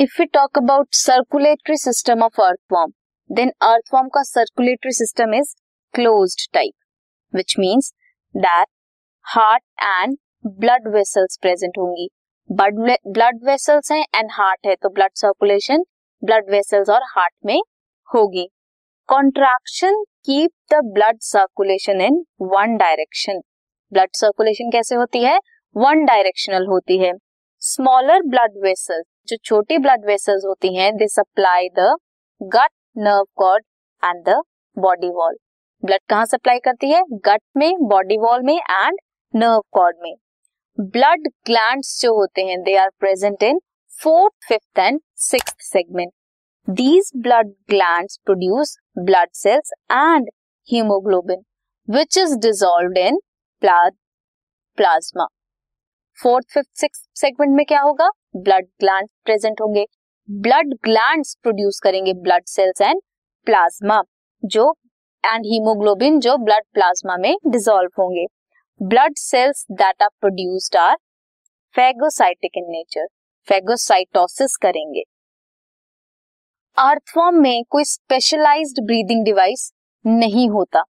If you talk about circulatory system of earthworm then earthworm का circulatory system is closed type which means that heart and blood vessels present होंगी blood vessels हैं and heart है तो blood circulation blood vessels और heart में होगी। Contraction keep the blood circulation in one direction blood circulation कैसे होती है? वन डायरेक्शनल होती है। स्मॉलर ब्लड वेसल्स जो छोटी ब्लड वेसल्स होती हैं they supply the gut nerve cord and the body wall blood कहाँ सप्लाई करती है? गट में बॉडी वॉल में एंड नर्व कॉर्ड में. ब्लड ग्लैंड्स जो होते हैं they are present in fourth fifth and six segment these blood gland produce blood cells and haemoglobin which is dissolve in plasma fourth, fifth six segment में क्या होगा? Blood gland present होंगे। Blood gland produce करेंगे blood cells and plasma, जो and haemoglobin, जो blood plasma में dissolve होंगे। Blood cells that are produced are phagocytic in nature phagocytosis करेंगे। अर्थफॉर्म में कोई स्पेशलाइज्ड ब्रीदिंग डिवाइस नहीं होता।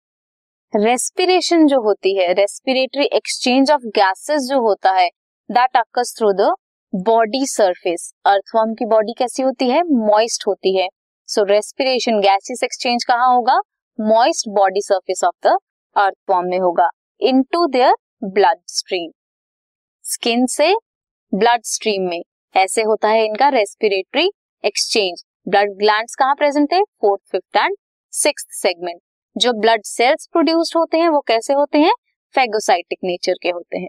रेस्पिरेशन जो होती है रेस्पिरेटरी एक्सचेंज ऑफ़ गैसेस जो होता है that occurs through the body surface earthworm की बॉडी कैसी होती है? मॉइस्ट होती है. सो रेस्पिरेशन गैसेस एक्सचेंज कहाँ होगा? Moist body surface of the earthworm में होगा. Into their blood stream skin से ब्लड स्ट्रीम में. ऐसे होता है इनका रेस्पिरेटरी एक्सचेंज ब्लड ग्लैंड्स कहाँ प्रेजेंट है? Fourth fifth and six segment जो ब्लड सेल्स प्रोड्यूस्ड होते हैं, वो कैसे होते हैं? फेगोसाइटिक नेचर के होते हैं.